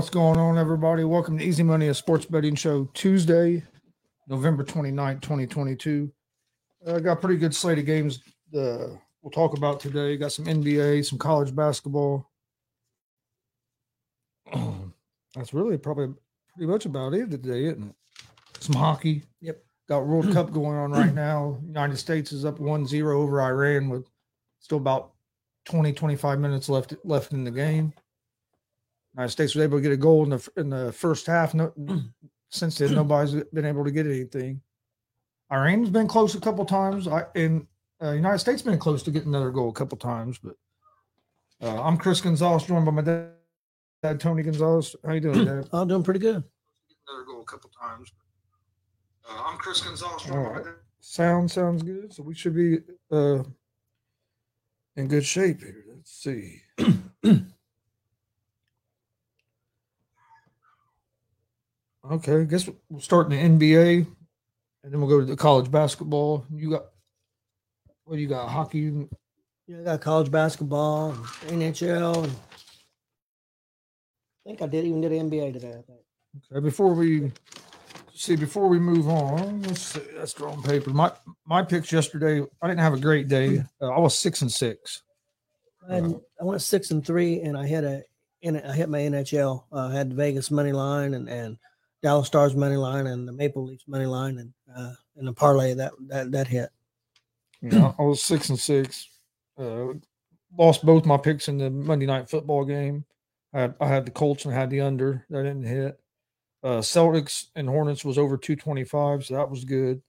What's going on, everybody? Welcome to Easy Money, a sports betting show, Tuesday, November 29th, 2022. I uh, got a pretty good slate of games uh, we'll talk about today. Got some NBA, some college basketball. That's really probably pretty much about it today, isn't it? Some hockey. Yep. Got World Cup going on right now. United States is up 1-0 over Iran with still about 20, 25 minutes left left in the game. United States was able to get a goal in the in the first half. No, since then, nobody's been able to get anything. Iran's been close a couple times. I and uh, United States been close to getting another goal a couple times. But uh, I'm Chris Gonzalez, joined by my dad, dad Tony Gonzalez. How you doing, Dad? I'm doing pretty good. Another goal a couple times. Uh, I'm Chris Gonzalez. Joined by my dad. Sound sounds good. So we should be uh, in good shape here. Let's see. Okay, I guess we'll start in the NBA, and then we'll go to the college basketball. You got what do you got? Hockey. Yeah, I got college basketball, and NHL, and I think I did even did NBA today. I think. Okay, before we see, before we move on, let's see. That's drawn paper. My my picks yesterday. I didn't have a great day. Uh, I was six and six. I, had, I went six and three, and I hit a, in I hit my NHL. Uh, I had the Vegas money line and and Dallas Stars money line and the Maple Leafs money line and uh, and the parlay that that that hit. Yeah, I was six and six. Uh, lost both my picks in the Monday night football game. I had, I had the Colts and I had the under. That didn't hit. Uh, Celtics and Hornets was over 225, so that was good.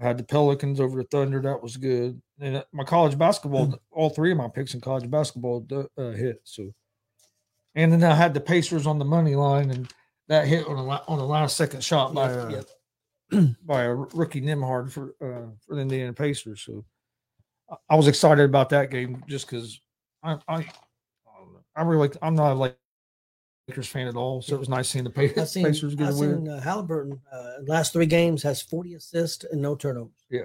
I had the Pelicans over the Thunder. That was good. And uh, my college basketball, all three of my picks in college basketball uh, hit. So, and then I had the Pacers on the money line, and that hit on a on a last second shot by uh, by a rookie Nembhard for uh, for the Indiana Pacers. So I was excited about that game just because I I I really I'm not a Lakers fan at all, so it was nice seeing the Pacers, seen, Pacers get I've a win. Seen, uh, Halliburton uh, last three games has 40 assists and no turnovers. Yeah.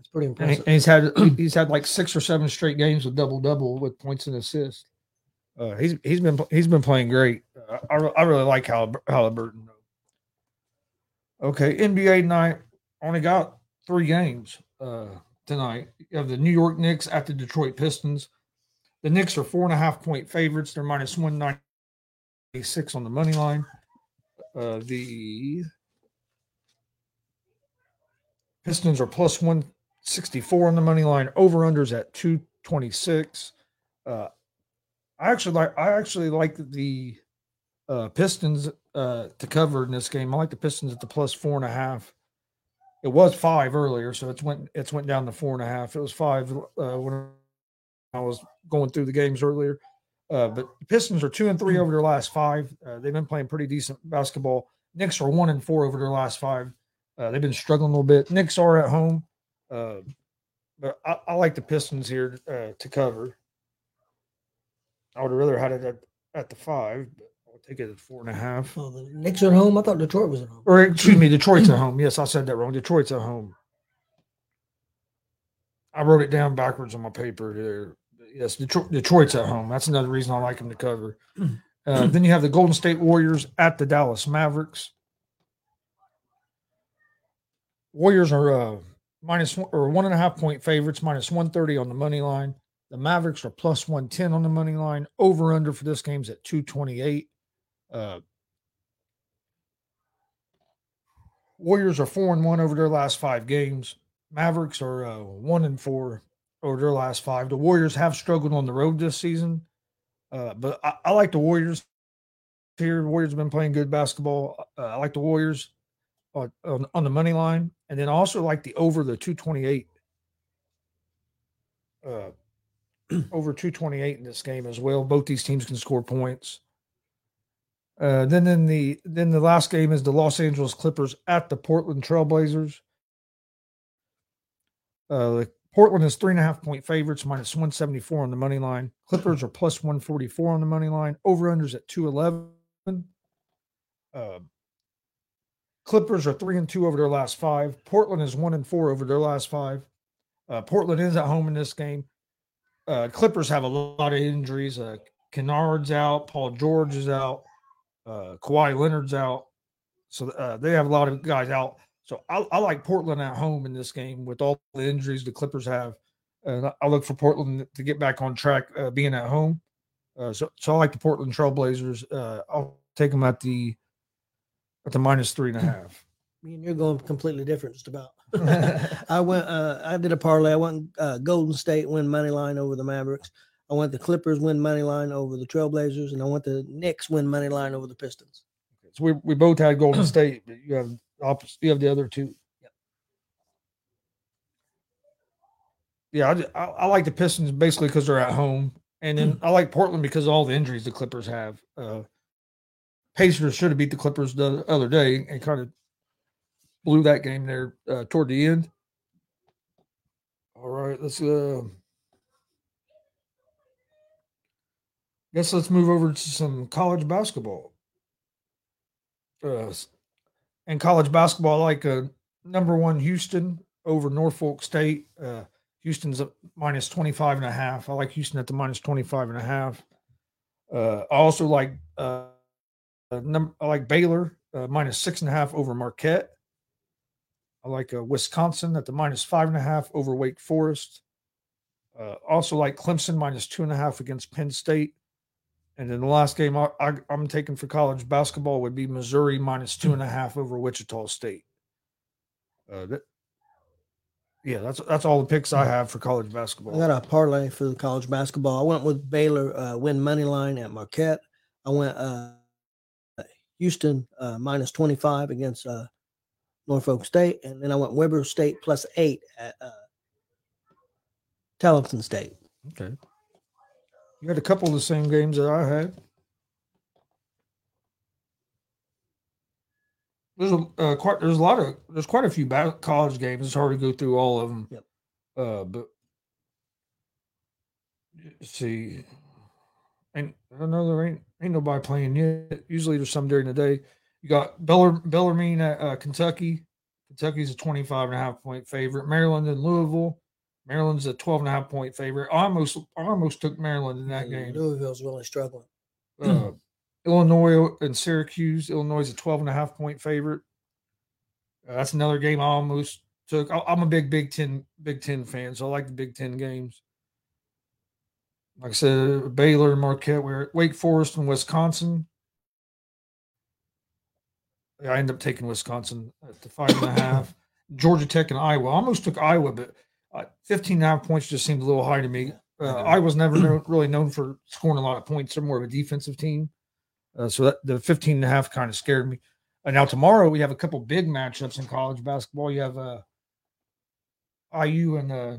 It's pretty And, impressive. and he's had he's had like six or seven straight games with double double with points and assists. Uh, he's he's been he's been playing great. Uh, I, I really like Hallibur- Halliburton. Okay, NBA night only got three games uh, tonight. You have the New York Knicks at the Detroit Pistons. The Knicks are four and a half point favorites. They're minus one ninety six on the money line. Uh, the Pistons are plus one sixty four on the money line. Over unders at two twenty six. Uh, I actually like I actually like the uh, Pistons uh, to cover in this game. I like the Pistons at the plus four and a half. It was five earlier, so it's went it's went down to four and a half. It was five uh, when I was going through the games earlier. Uh, but the Pistons are two and three over their last five. Uh, they've been playing pretty decent basketball. Knicks are one and four over their last five. Uh, they've been struggling a little bit. Knicks are at home, uh, but I, I like the Pistons here uh, to cover. I would have rather had it at, at the five, but I'll take it at four and a half. oh, the Knicks are at home. I thought Detroit was at home. Or excuse me, Detroit's at home. Yes, I said that wrong. Detroit's at home. I wrote it down backwards on my paper there. Yes, Detroit, Detroit's at home. That's another reason I like them to cover. Uh, then you have the Golden State Warriors at the Dallas Mavericks. Warriors are uh, minus one, or one and a half point favorites, minus 130 on the money line. The Mavericks are plus 110 on the money line. Over under for this game's at 228. Uh, Warriors are four and one over their last five games. Mavericks are uh, one and four over their last five. The Warriors have struggled on the road this season, uh, but I, I, like the Warriors here. Warriors have been playing good basketball. Uh, I like the Warriors on, on, on, the money line, and then also like the over the two twenty eight. Uh, over 228 in this game as well. Both these teams can score points. Uh, then in the then the last game is the Los Angeles Clippers at the Portland Trailblazers. Uh, Portland is three and a half point favorites, minus 174 on the money line. Clippers are plus 144 on the money line. Over unders at 211. Uh, Clippers are three and two over their last five. Portland is one and four over their last five. Uh, Portland is at home in this game. Uh, Clippers have a lot of injuries. Uh, Kennard's out, Paul George is out, uh, Kawhi Leonard's out. So uh, they have a lot of guys out. So I, I like Portland at home in this game with all the injuries the Clippers have. And I, look for Portland to get back on track, uh, being at home. Uh, so, so I like the Portland Trailblazers. Uh, I'll take them at the at the minus three and a half. Me and you're going completely different, just about. I went. Uh, I did a parlay. I went uh, Golden State win money line over the Mavericks. I went the Clippers win money line over the Trailblazers, and I went the Knicks win money line over the Pistons. So we, we both had Golden State, but you have opposite. You have the other two. Yep. Yeah, I, I, I like the Pistons basically because they're at home, and then I like Portland because of all the injuries the Clippers have. Uh, Pacers should have beat the Clippers the other day and kind of blew that game there uh, toward the end. All right, let's uh guess let's move over to some college basketball. Uh in college basketball, like uh, number one Houston over Norfolk State. Uh Houston's minus 25 and a half. I like Houston at the minus 25 and a half. Uh I also like uh, num- I like Baylor uh, minus six and a half over Marquette. I like uh, Wisconsin at the minus five and a half over Wake Forest. Uh, also like Clemson minus two and a half against Penn State. And then the last game I, I, I'm taking for college basketball would be Missouri minus two and a half over Wichita State. Uh, that, yeah, that's that's all the picks I have for college basketball. I got a parlay for the college basketball. I went with Baylor uh, win money line at Marquette. I went uh, Houston uh, minus 25 against uh, Norfolk State. And then I went Weber State plus eight at uh, Tarleton State. Okay. You had a couple of the same games that I had. There's a uh, quite there's a lot of there's quite a few ba- college games. It's hard to go through all of them. Yep. Uh, but let's see, and I know there ain't ain't nobody playing yet. Usually there's some during the day. You got Beller Bellarmine at uh, Kentucky. Kentucky's a 25 and a half point favorite. Maryland and Louisville. Maryland's a 12 and a half point favorite. I almost I almost took Maryland in that game. Louisville's really struggling. Uh, Illinois and Syracuse. Illinois is a 12 and a half point favorite. Uh, that's another game I almost took. I, I'm a big Big Ten Big Ten fan, so I like the Big Ten games. Like I said, Baylor, and Marquette, Wake Forest and Wisconsin. I ended up taking Wisconsin at the five and a half. Georgia Tech and Iowa. I almost took Iowa, but uh, 15 and a half points just seemed a little high to me. Uh, was never known, really known for scoring a lot of points. They're more of a defensive team. Uh, so that, the 15 and a half kind of scared me. Uh, now tomorrow we have a couple big matchups in college basketball. You have uh, IU and uh,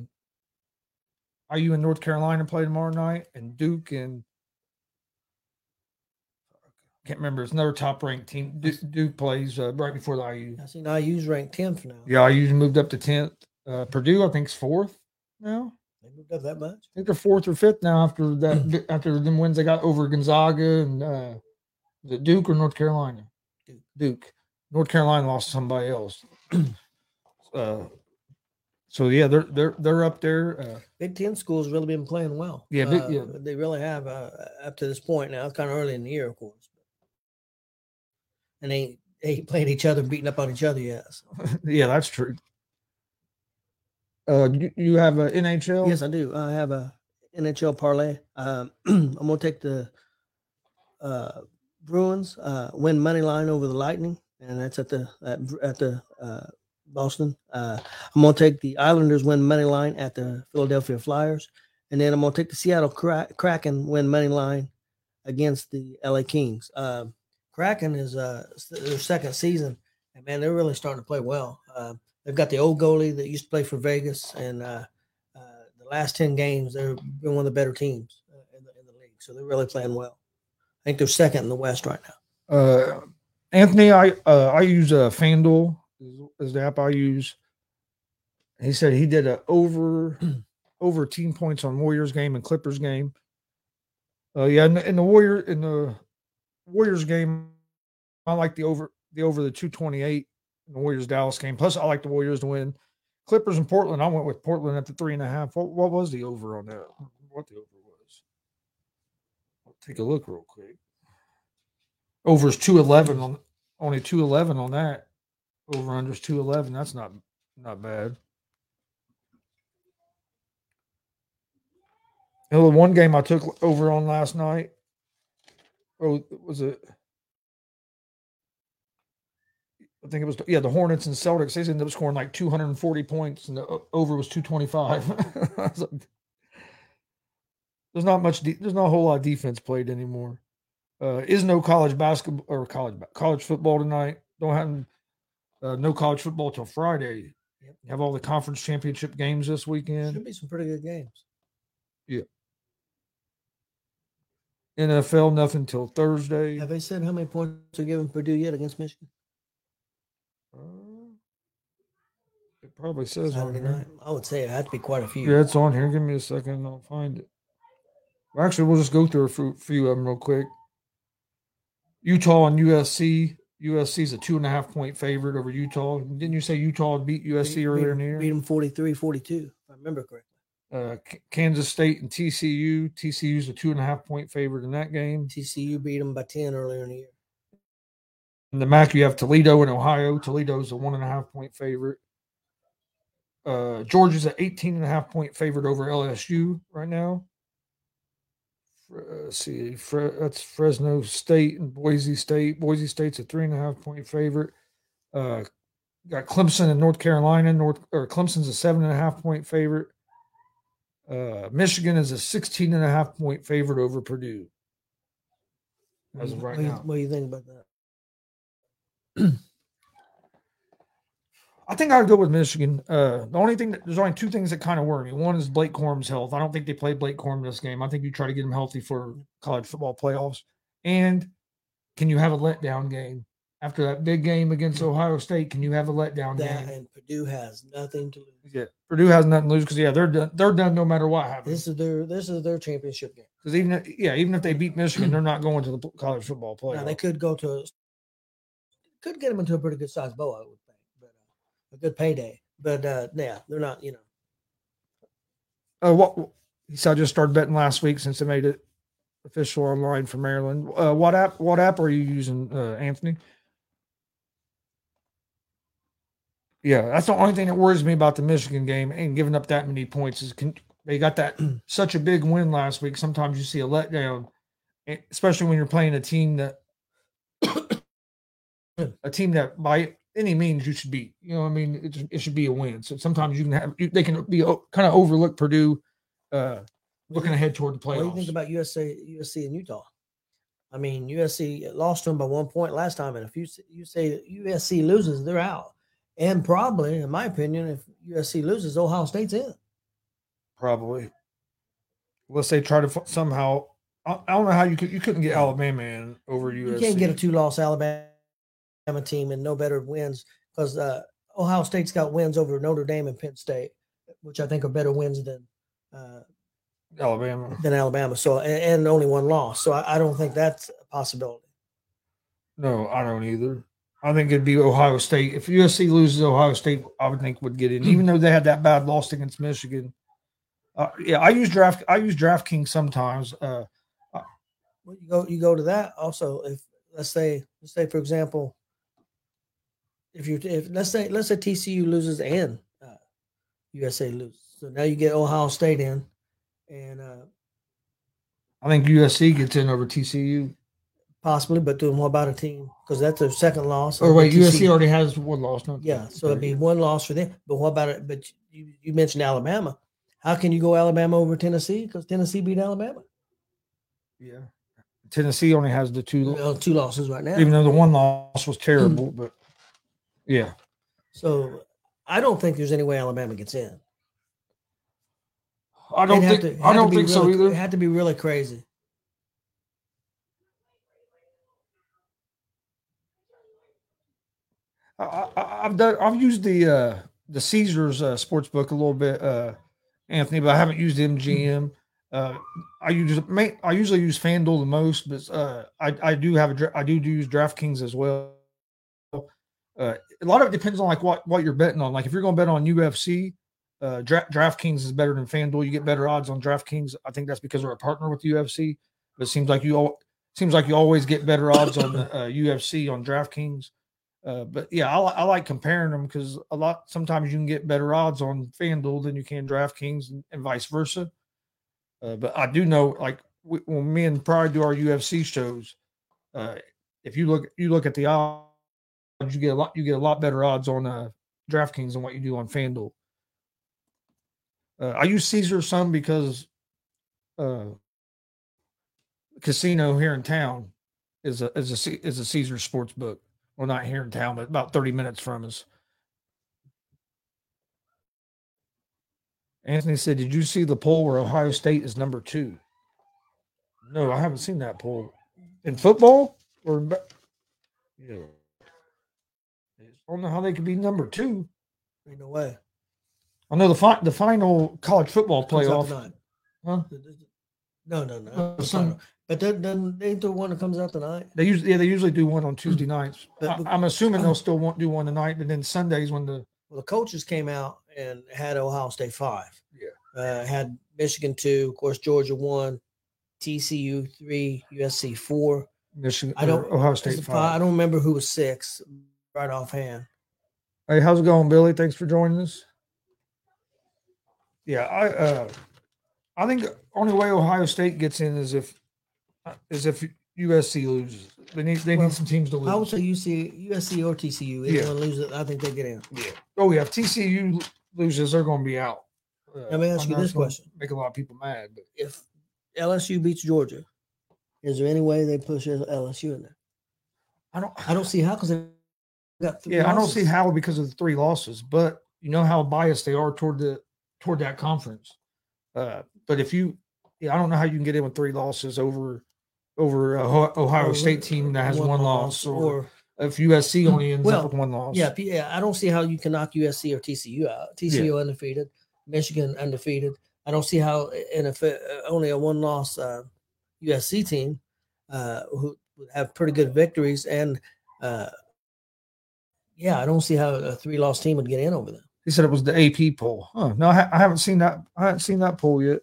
IU and North Carolina play tomorrow night, and Duke and can't remember. It's another top ranked team. Duke, Duke plays uh, right before the IU. I seen IU's ranked 10th now. Yeah, IU moved up to 10th. Uh, Purdue, I think, is fourth now. They moved up that much. I think they're fourth or fifth now after that after them wins they got over Gonzaga and uh the Duke or North Carolina. Duke. Duke. North Carolina lost to somebody else. uh so yeah, they're they're they're up there. Uh Big Ten schools really been playing well. Yeah, big- Uh, yeah. they really have uh, up to this point. Now it's kind of early in the year, of course, and they ain't- playing each other, beating up on each other yet. so. yeah, that's true. Uh you, you have a NHL? Yes, I do. I have a NHL parlay. Um, I'm gonna take the uh, Bruins uh, win money line over the Lightning, and that's at the at, at the uh, Boston. Uh, I'm gonna take the Islanders win money line at the Philadelphia Flyers, and then I'm gonna take the Seattle Kra- Kraken win money line against the LA Kings. Uh, Kraken is uh, their second season, and man, they're really starting to play well. Uh, they've got the old goalie that used to play for Vegas, and uh, uh, the last 10 games, they've been one of the better teams uh, in, the, in the league. So they're really playing well. I think they're second in the West right now. Uh Anthony, I uh I use uh FanDuel is, is the app I use. He said he did a over over team points on Warriors game and Clippers game. Uh yeah, in the, in the Warrior in the Warriors game, I like the over the over the 228 in the Warriors Dallas game. Plus, I like the Warriors to win. Clippers and Portland, I went with Portland at the three and a half. What, what was the over on that? What the over was? I'll take a look real quick. Over is two eleven on only two eleven on that. Over unders two eleven. That's not not bad. You know, the one game I took over on last night. Oh, was it? I think it was yeah the Hornets and Celtics. They ended up scoring like 240 points, and the over was 225. Was like, there's not much. De- there's not a whole lot of defense played anymore. Uh, is no college basketball or college college football tonight. Don't have uh, no college football till Friday. Yep. Have all the conference championship games this weekend. Should be some pretty good games. NFL nothing till Thursday. Have they said how many points are given Purdue yet against Michigan? Uh, it probably says on Saturday here. night. I would say it had to be quite a few. Yeah, it's on here. Give me a second. I'll find it. Well, Actually, we'll just go through a few, few of them real quick. Utah and USC. USC is a two and a half point favorite over Utah. Didn't you say Utah beat USC Beat- earlier in the beat, year? beat them 43 42, if I remember correctly. Uh, Kansas State and TCU. TCU's a two and a half point favorite in that game. TCU beat them by 10 earlier in the year. In the MAC, you have Toledo and Ohio. Toledo's a one and a half point favorite. Uh, Georgia's an 18 and a half point favorite over LSU right now. Uh, Let's see, Fre- that's Fresno State and Boise State. Boise State's a three and a half point favorite. Uh, got Clemson and North Carolina. North or Clemson's a seven and a half point favorite. Uh, Michigan is a 16 and a half point favorite over Purdue. As of What right you- now. What do you think about that? I think I would go with Michigan. Uh, the only thing that there's only two things that kind of worry me. One is Blake Corum's health. I don't think they play Blake Corum this game. I think you try to get him healthy for college football playoffs. And can you have a letdown game after that big game against Ohio State? Can you have a letdown That game? and Purdue has nothing to lose. Yeah, Purdue has nothing to lose because yeah, they're done. They're done no matter what happens. This is their this is their championship game. Because even if, yeah, even if they beat Michigan, they're not going to the college football playoff. Now they could go to a, could get them into a pretty good sized bowl, I would think, but uh, a good payday. But uh, yeah, they're not. You know, Uh, what said I just started betting last week since they made it official online for Maryland. Uh, what app? What app are you using, uh, Anthony? Yeah, that's the only thing that worries me about the Michigan game and giving up that many points is can, they got that such a big win last week. Sometimes you see a letdown, especially when you're playing a team that a team that by any means you should beat. You know, what I mean, it, it should be a win. So sometimes you can have you, they can be kind of overlook Purdue, uh, looking ahead toward the playoffs. what do you think about USA, USC and Utah? I mean, USC lost to them by one point last time, and if you you say USC loses, they're out. And probably, in my opinion, if USC loses, Ohio State's in. Probably, unless they try to f- somehow. I, I don't know how you could you couldn't get Alabama in over USC. You can't get a two-loss Alabama team and no better wins because uh, Ohio State's got wins over Notre Dame and Penn State, which I think are better wins than uh, Alabama. than Alabama. So and, and only one loss. So I, I don't think that's a possibility. No, I don't either. I think it'd be Ohio State. If USC loses, Ohio State, I would think would get in, even though they had that bad loss against Michigan. Uh, yeah, I use draft. I use DraftKings sometimes. Uh, Well, you go you go to that also. If let's say let's say for example, if you if let's say let's say TCU loses and uh, USA loses, so now you get Ohio State in, and uh, I think USC gets in over TCU. Possibly, but then what about a team because that's their second loss? Or wait, USC already has one loss. No, Yeah, so it'd be one loss for them. But what about it? But you, you mentioned Alabama. How can you go Alabama over Tennessee? Because Tennessee beat Alabama. yeah. Tennessee only has the two, Uh, two losses right now. even though the one loss was terrible. But yeah, So I don't think there's any way Alabama gets in. I don't think to- I don't think so really- It either. had to be really crazy. I, I've done. I've used the uh, the Caesars uh, sports book a little bit, uh, Anthony, but I haven't used MGM. Uh, I use I usually use FanDuel the most, but uh, I I do have a I do use DraftKings as well. Uh, a lot of it depends on like what what you're betting on. Like if you're going to bet on UFC, uh, Dra- DraftKings is better than FanDuel. You get better odds on DraftKings. I think that's because they're a partner with UFC. But it seems like you all seems like you always get better odds on the uh, UFC on DraftKings. Uh, but yeah, I, I like comparing them because a lot sometimes you can get better odds on FanDuel than you can DraftKings and, and vice versa. Uh, but I do know, like we, when me and Pride do our UFC shows, uh, if you look you look at the odds, you get a lot you get a lot better odds on uh, DraftKings than what you do on FanDuel. Uh, I use Caesar some because uh, casino here in town is a is a is a Caesar sports book. Well, not here in town, but about thirty minutes from us. Anthony said, "Did you see the poll where Ohio State is number two? No, I haven't seen that poll in football or yeah. I don't know how they could be number two. Ain't no way. I know the fi- the final college football playoff. Huh? No, no, no. Uh, some-. But then, then they ain't the one that comes out tonight? They usually yeah they usually do one on Tuesday nights. But- I, but- I'm assuming they'll still want do one tonight, and then Sundays when the Well, the coaches came out and had Ohio State five. Yeah. Uh, had Michigan two, of course, Georgia one, TCU three, USC four. Michigan I don't- Ohio State five. five. I don't remember who was six right offhand. Hey, how's it going, Billy? Thanks for joining us. Yeah, I uh I think only way Ohio State gets in is if is if USC loses. They need they Well, need some teams to lose. I would say UC, USC or TCU. Yeah. Either one loses, I think they get in. yeah. Oh yeah, if TCU loses, they're going to be out. Uh, Let me ask you this question. Make a lot of people mad, but If LSU beats Georgia, is there any way they push LSU in there? I don't. I don't see how because they got three. Yeah, I don't see how because of the three losses, but you know how biased they are toward the toward that conference. Uh, but if you, yeah, I don't know how you can get in with three losses over over a Ohio- Or State team that has one, loss, or, if USC only ends Well, up with one loss. Yeah, yeah. I don't see how you can knock USC or TCU out. TCU undefeated, Michigan undefeated. I don't see how in a fi- uh, only a one loss uh, USC team uh, who would have pretty good victories and uh, yeah, I don't see how a three loss team would get in over them. he said it was the AP poll. Huh. No, I, ha- I haven't seen that. I haven't seen that poll yet.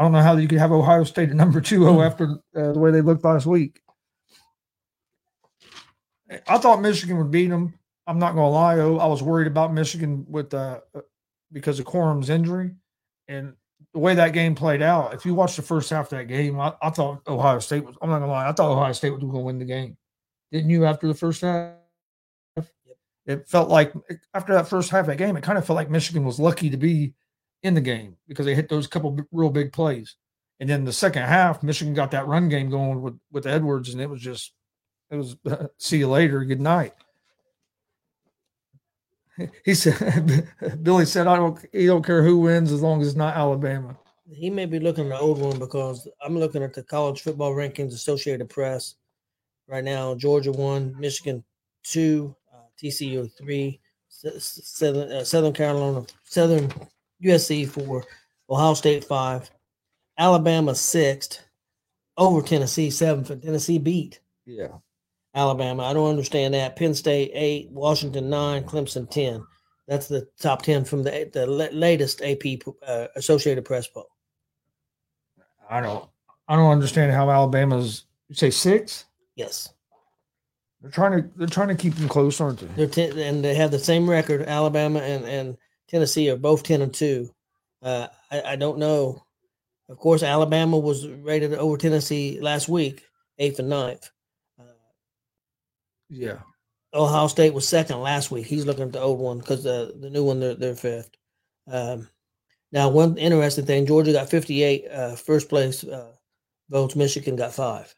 I don't know how you could have Ohio State at number two oh Hmm. after uh, the way they looked last week. I thought Michigan would beat them. I'm not going to lie. though. I was worried about Michigan with uh, uh, because of Corum's injury and the way that game played out. If you watch the first half of that game, I, I thought Ohio State was. I'm not going to lie. I thought Ohio State was going to win the game. Didn't you? After the first half, it felt like after that first half of that game, it kind of felt like Michigan was lucky to be in the game because they hit those couple real big plays. And then the second half, Michigan got that run game going with with Edwards, and it was just it was see you later, good night. He said, Billy said, I don't, he don't care who wins as long as it's not Alabama. He may be looking at the old one because I'm looking at the college football rankings, Associated Press. Right now, Georgia one, Michigan two, uh, TCU three, Southern, uh, Southern Carolina, Southern USC four, Ohio State five, Alabama sixth, over Tennessee seventh, for Tennessee beat Yeah. Alabama. I don't understand that. Penn State eight, Washington nine, Clemson ten. That's the top ten from the the latest AP uh, Associated Press poll. I don't, I don't understand how Alabama's, you say six? Yes. They're trying to, they're trying to keep them close, aren't they? They're ten, and they have the same record. Alabama and, and Tennessee are both ten and two. Uh, I, I don't know. Of course, Alabama was rated over Tennessee last week, eighth and ninth. Uh, Yeah. Ohio State was second last week. He's looking at the old one because the the new one they're, they're fifth. Um, now, one interesting thing: Georgia got fifty eight uh, first place uh, votes. Michigan got five.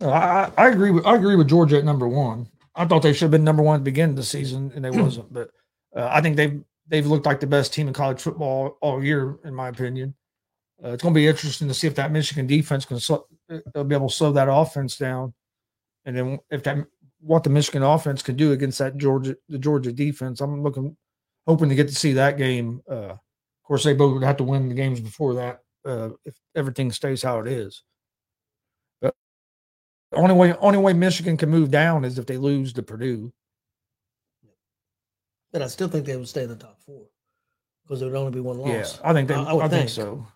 I, I I agree with I agree with Georgia at number one. I thought they should have been number one at the beginning of the season, and they wasn't. But uh, I think they've they've looked like the best team in college football all year, in my opinion. Uh, it's going to be interesting to see if that Michigan defense can slow, uh, they'll be able to slow that offense down, and then if that what the Michigan offense can do against that Georgia the Georgia defense. I'm looking hoping to get to see that game. Uh, of course, they both would have to win the games before that uh, if everything stays how it is. The only way only way Michigan can move down is if they lose to Purdue. But I still think they would stay in the top four because there would only be one loss. Yeah. I think they, I- I, I think, think. so.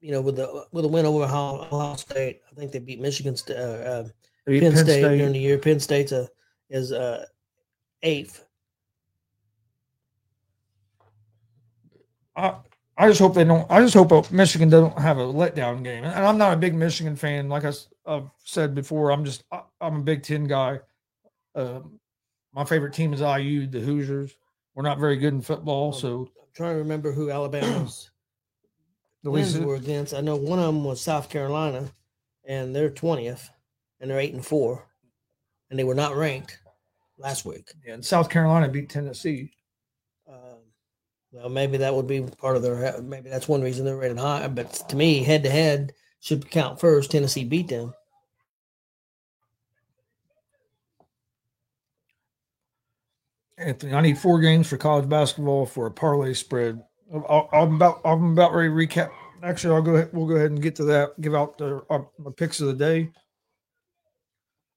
You know, with the with a win over Ohio, State, I think they beat Michigan State, uh, uh, beat Penn, State, during the year. Penn State's a, is uh, eighth. I, I just hope they don't. I just hope Michigan doesn't have a letdown game. And I'm not a big Michigan fan. Like I, have said before, I'm just I, I'm a Big Ten guy. Uh, my favorite team is IU, the Hoosiers. We're not very good in football, so I'm trying to remember who Alabama's the wins least were against. I know one of them was South Carolina, and they're twentieth, and they're eight and four, and they were not ranked last week. and South Carolina beat Tennessee. Well, maybe that would be part of their. Maybe that's one reason they're rated high. But to me, head to head should count first. Tennessee beat them. Anthony, I need four games for college basketball for a parlay spread. I'm about I'm about ready to recap. Actually, I'll go ahead. We'll go ahead and get to that. Give out the uh, my picks of the day.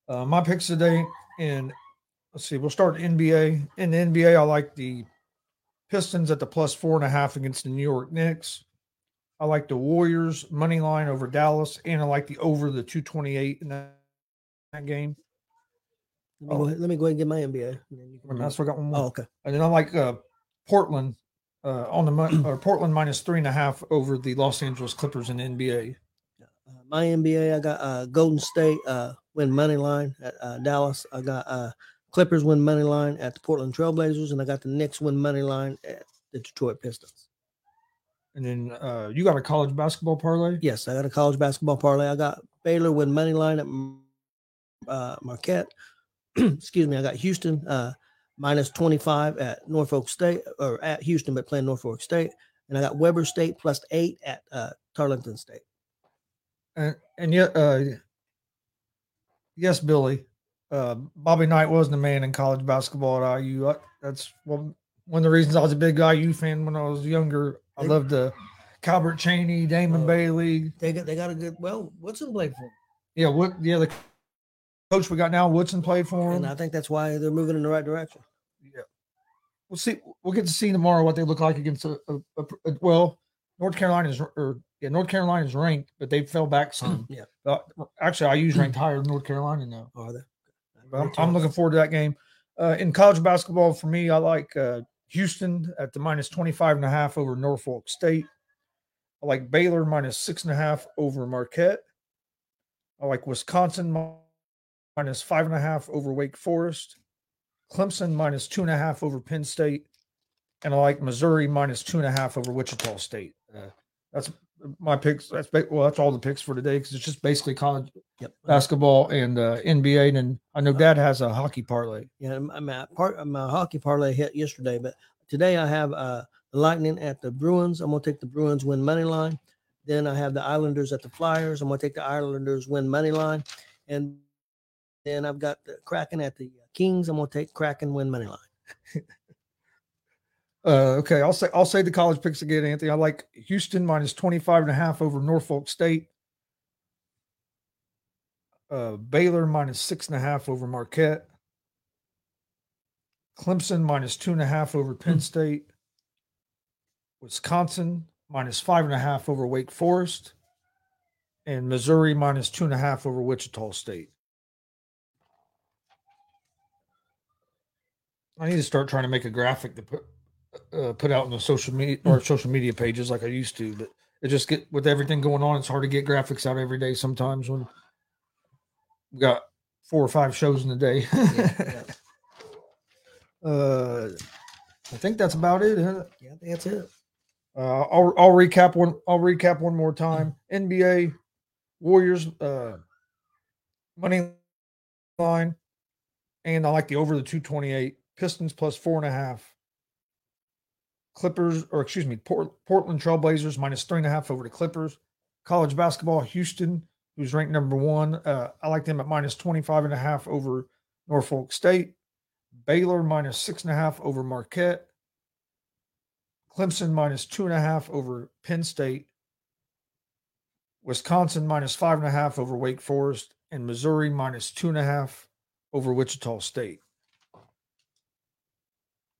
Uh, my picks of the day, and let's see. We'll start NBA. In the NBA, I like the Pistons at the plus four and a half against the New York Knicks. I like the Warriors money line over Dallas, and I like the over the two twenty eight in that, that game. Let me, go ahead, let me go ahead and get my NBA. and then you can- I forgot one more. Oh, okay. And then I like uh, Portland uh, on the mon- or Portland minus three and a half over the Los Angeles Clippers in the NBA. Uh, my NBA, I got uh, Golden State uh, win money line at uh, Dallas. I got uh, Clippers win money line at the Portland Trailblazers, and I got the Knicks win money line at the Detroit Pistons. And then uh, you got a college basketball parlay. Yes, I got a college basketball parlay. I got Baylor win money line at uh, Marquette. Excuse me. I got Houston uh, minus 25 at Norfolk State or at Houston, but playing Norfolk State. And I got Weber State plus eight at uh, Tarleton State. And and yet, uh, yes, Billy, uh, Bobby Knight wasn't a man in college basketball at IU. I, that's one one of the reasons I was a big IU fan when I was younger. I They- loved the Calbert Cheaney, Damon Oh. Bailey. They got they got a good. Well, Woodson played for 'em. Yeah, what? Yeah, the coach we got now, Woodson played for him. and I think that's why they're moving in the right direction. Yeah. We'll see. We'll get to see tomorrow what they look like against a, a, a, a- well, North Carolina is or yeah, North Carolina is ranked, but they fell back some. Yeah, Uh, actually, IU's ranked higher than North Carolina now. are they? But I'm, I'm looking forward to that game. Uh, in college basketball, for me, I like uh, Houston at the minus 25 and a half over Norfolk State. I like Baylor minus six and a half over Marquette. I like Wisconsin minus five and a half over Wake Forest. Clemson minus two and a half over Penn State. And I like Missouri minus two and a half over Wichita State. Uh, that's my picks. That's well, that's all the picks for today because it's just basically college Yep. basketball and uh, NBA. And I know Dad has a hockey parlay. Yeah, my, my part my hockey parlay hit yesterday, but today I have uh the Lightning at the Bruins. I'm gonna take the Bruins win money line. Then I have the Islanders at the Flyers. I'm gonna take the Islanders win money line, and then I've got the Kraken at the Kings. I'm gonna take Kraken win money line. Uh, okay, I'll say I'll say the college picks again, Anthony. I like Houston minus 25 and a half over Norfolk State. Uh, Baylor minus six and a half over Marquette. Clemson minus two and a half over Penn State. Wisconsin minus five and a half over Wake Forest. And Missouri minus two and a half over Wichita State. I need to start trying to make a graphic to put uh, put out on the social media or social media pages like I used to, but it just get with everything going on, it's hard to get graphics out every day sometimes when we got four or five shows in a day. Yeah, uh I think that's about it. huh? yeah, that's it. Uh, I'll I'll recap one. I'll recap one more time. NBA Warriors uh, money line, and I like the over the two twenty eight. Pistons plus four and a half. Clippers, or excuse me, Port, Portland Trailblazers minus three and a half over the Clippers. College basketball, Houston, who's ranked number one. Uh, I like them at minus 25 and a half over Norfolk State. Baylor minus six and a half over Marquette. Clemson minus two and a half over Penn State. Wisconsin minus five and a half over Wake Forest. And Missouri minus two and a half over Wichita State.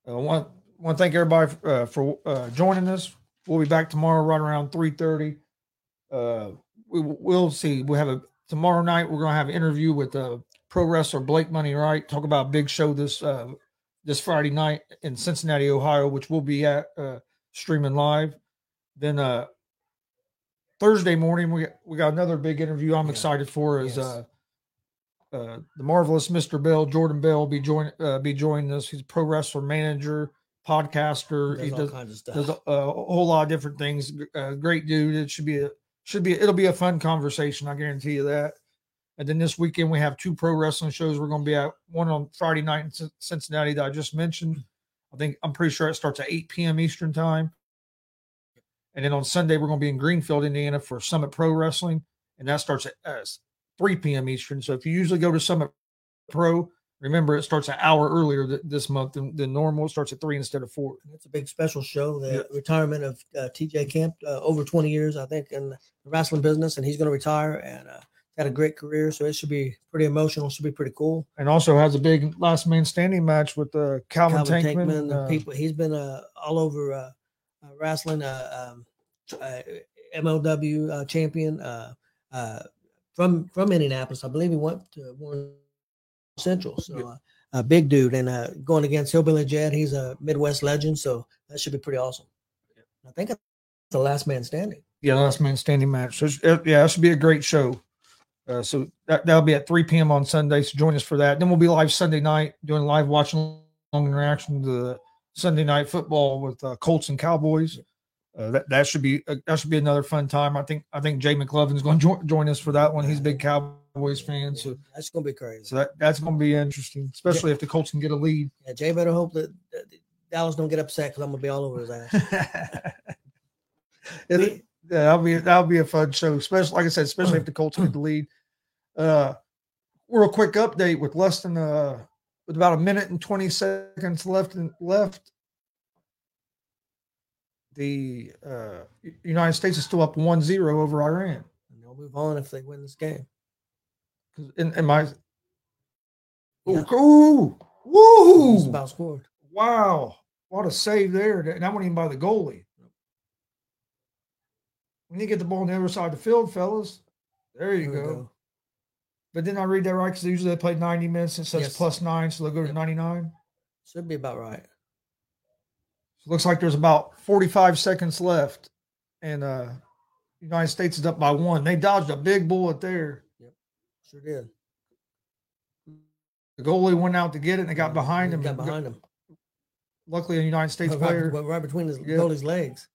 Uh, one want to thank everybody uh, for uh, joining us. We'll be back tomorrow right around three thirty. Uh, we we'll see. We have a tomorrow night. We're gonna have an interview with uh, pro wrestler Blake Money Right. Talk about a big show this uh, this Friday night in Cincinnati, Ohio, which we'll be at uh, streaming live. Then uh, Thursday morning we we got another big interview. I'm Yeah. excited for is Yes. uh, uh, the marvelous Mr. Bell, Jordan Bell, be join uh, be joining us. He's a pro wrestler manager, podcaster. Does he all does kinds of stuff. does a, a whole lot of different things. Uh, great dude. It should be a should be it'll be a fun conversation. I guarantee you that. And then this weekend we have two pro wrestling shows. We're going to be at one on Friday night in Cin- Cincinnati that I just mentioned. I think I'm pretty sure it starts at 8 p.m. Eastern time. And then on Sunday we're going to be in Greenfield, Indiana for Summit Pro Wrestling, and that starts at uh, 3 p.m. Eastern. So if you usually go to Summit Pro, remember it starts an hour earlier th- this month than, than normal. It starts at three instead of four. It's a big special show. The Yeah. retirement of uh, TJ Camp, uh, over 20 years, I think, in the wrestling business, and he's going to retire and uh, had a great career. So it should be pretty emotional. Should be pretty cool. and also has a big last man standing match with uh, Calvin, Calvin Tankman. Tankman, the uh, people. He's been uh, all over uh, uh, wrestling. Uh, um, uh, MLW uh, champion uh, uh, from from Indianapolis. I believe he went to Warren Central. So uh, a big dude, and uh, going against Hillbilly Jed, he's a Midwest legend. So that should be pretty awesome. I think it's the last man standing. yeah, last man standing match. So uh, yeah, that should be a great show. Uh, so that that'll be at 3 p.m. on Sunday. So join us for that. Then we'll be live Sunday night doing live watching long interaction to the Sunday night football with uh, Colts and Cowboys. Uh, that that should be uh, that should be another fun time. I think I think Jay McLovin's going to join, join us for that one. He's a big Cowboys fan, so That's gonna be crazy. so that, that's going to be interesting, especially if the Colts can get a lead. Yeah, Jay better hope that, that Dallas don't get upset because I'm gonna be all over his ass. It- yeah, that'll be that'll be a fun show, especially like I said, especially if the Colts get the lead. Uh, real quick update with less than uh with about a minute and twenty seconds left and left. The uh, United States is still up 1-0 over Iran. and they'll move on if they win this game. In, in my Yeah. ooh, woo, about scored. wow, what a save there! That that wasn't even by the goalie. We need to get the ball on the other side of the field, fellas. There you There we go. But then I read that right because usually they play 90 minutes. It says Yes. plus nine, so they'll go to Yep. 99. Should be about right. So looks like there's about 45 seconds left. And uh United States is up by one. They dodged a big bullet there. Sure did. The goalie went out to get it and they got mm-hmm. Mm-hmm. behind him. Got behind him. Luckily, a United States right, player. right, right between his Yeah. goalie's legs.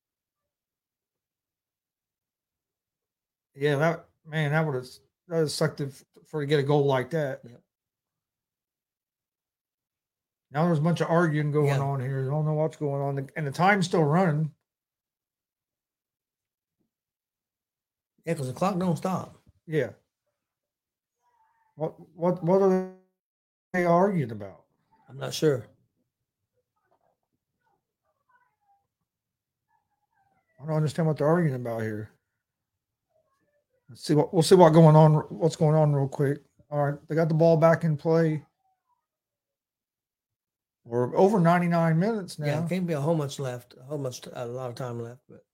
Yeah, that man, that would have that would sucked if, for to get a goal like that. Yep. Now there's a bunch of arguing going Yeah. on here. I don't know what's going on, and the time's still running. Yeah, because the clock don't stop. Yeah. What what what are they arguing about? I'm not sure. I don't understand what they're arguing about here. Let's see what we'll see what going on. What's going on real quick? All right, they got the ball back in play. We're over 99 minutes now. Yeah, it can't be a whole much left. A whole much, a lot of time left. But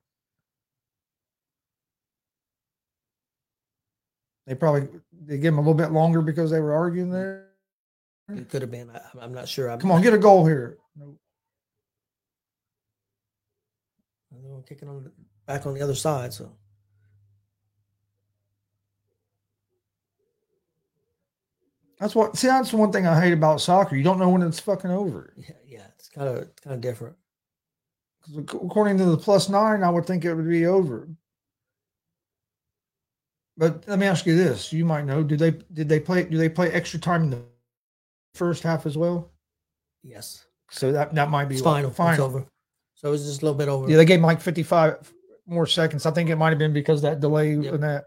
They probably they give them a little bit longer because they were arguing there. it could have been. I, I'm not sure. I'm, Come on, get a goal here. Nope. I'm kicking on the, back on the other side. So That's what. See, that's the one thing I hate about soccer. You don't know when it's fucking over. yeah, yeah, it's kind of kind of different. 'Cause ac- according to the plus nine, I would think it would be over. But let me ask you this: You might know. Did they did they play? Do they play extra time in the first half as well? Yes, So that that might be it's what- final. It's over. So it's just a little bit over. Yeah, they gave him like 55 more seconds. I think it might have been because of that delay Yep. and that.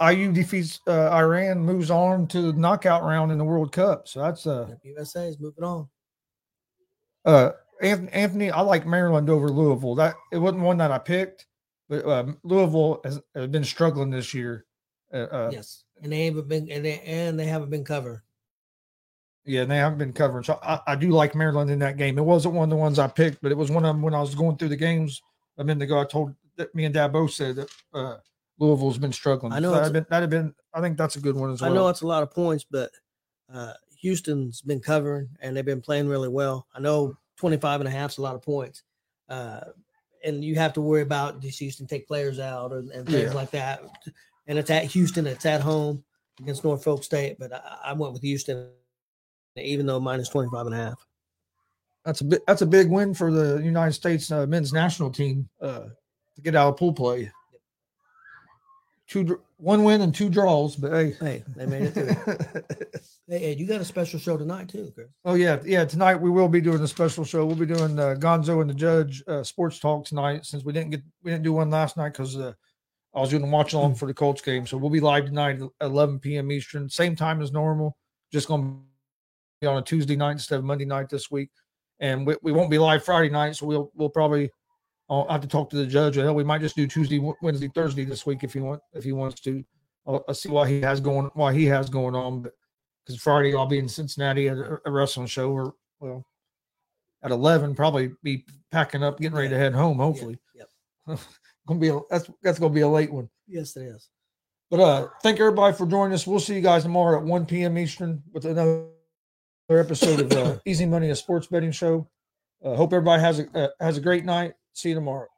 IU defeats uh, Iran, moves on to the knockout round in the World Cup. So that's uh, USA is moving on. uh Anthony. I like Maryland over Louisville. That it wasn't one that I picked, um, Louisville has, has been struggling this year. Uh, uh, yes, and they haven't been and they and they haven't been covered. Yeah, and they haven't been covering. So I, I do like Maryland in that game. It wasn't one of the ones I picked, but it was one of them when I was going through the games a minute ago. I told that me and Dad both said that uh, Louisville's been struggling. I know So that'd been, that'd been. I think that's a good one as well. I know it's a lot of points, but uh, Houston's been covering and they've been playing really well. I know 25 and a half is a lot of points. Uh, and you have to worry about does Houston take players out or, and things Yeah. like that. And it's at Houston, it's at home against Norfolk State, but I, I went with Houston, even though minus 25 and a half. that's a bit. That's a big win for the United States uh, men's national team uh, to get out of pool play. Two, one win and two draws, but hey. Hey, they made it through. hey, Ed, you got a special show tonight too, Chris. Oh yeah, yeah. Tonight we will be doing a special show. We'll be doing uh, Gonzo and the Judge uh, sports talk tonight. Since we didn't get we didn't do one last night because uh, I was doing a watch along for the Colts game. So we'll be live tonight at 11 p.m. Eastern, same time as normal. Just going to be on a Tuesday night instead of Monday night this week, and we, we won't be live Friday night. So we'll we'll probably I'll have to talk to the judge. Hell, we might just do Tuesday, Wednesday, Thursday this week if he want if he wants to. I'll, I'll see what he has going why he has going on, but because Friday I'll be in Cincinnati at a, a wrestling show, or well, at eleven probably be packing up, getting ready to head home. Hopefully, Yep. gonna be a, that's that's gonna be a late one. Yes, it is. But uh, thank everybody for joining us. We'll see you guys tomorrow at one p.m. Eastern with another episode of uh, Easy Money, a sports betting show. Uh, hope everybody has a uh, has a great night. See you tomorrow.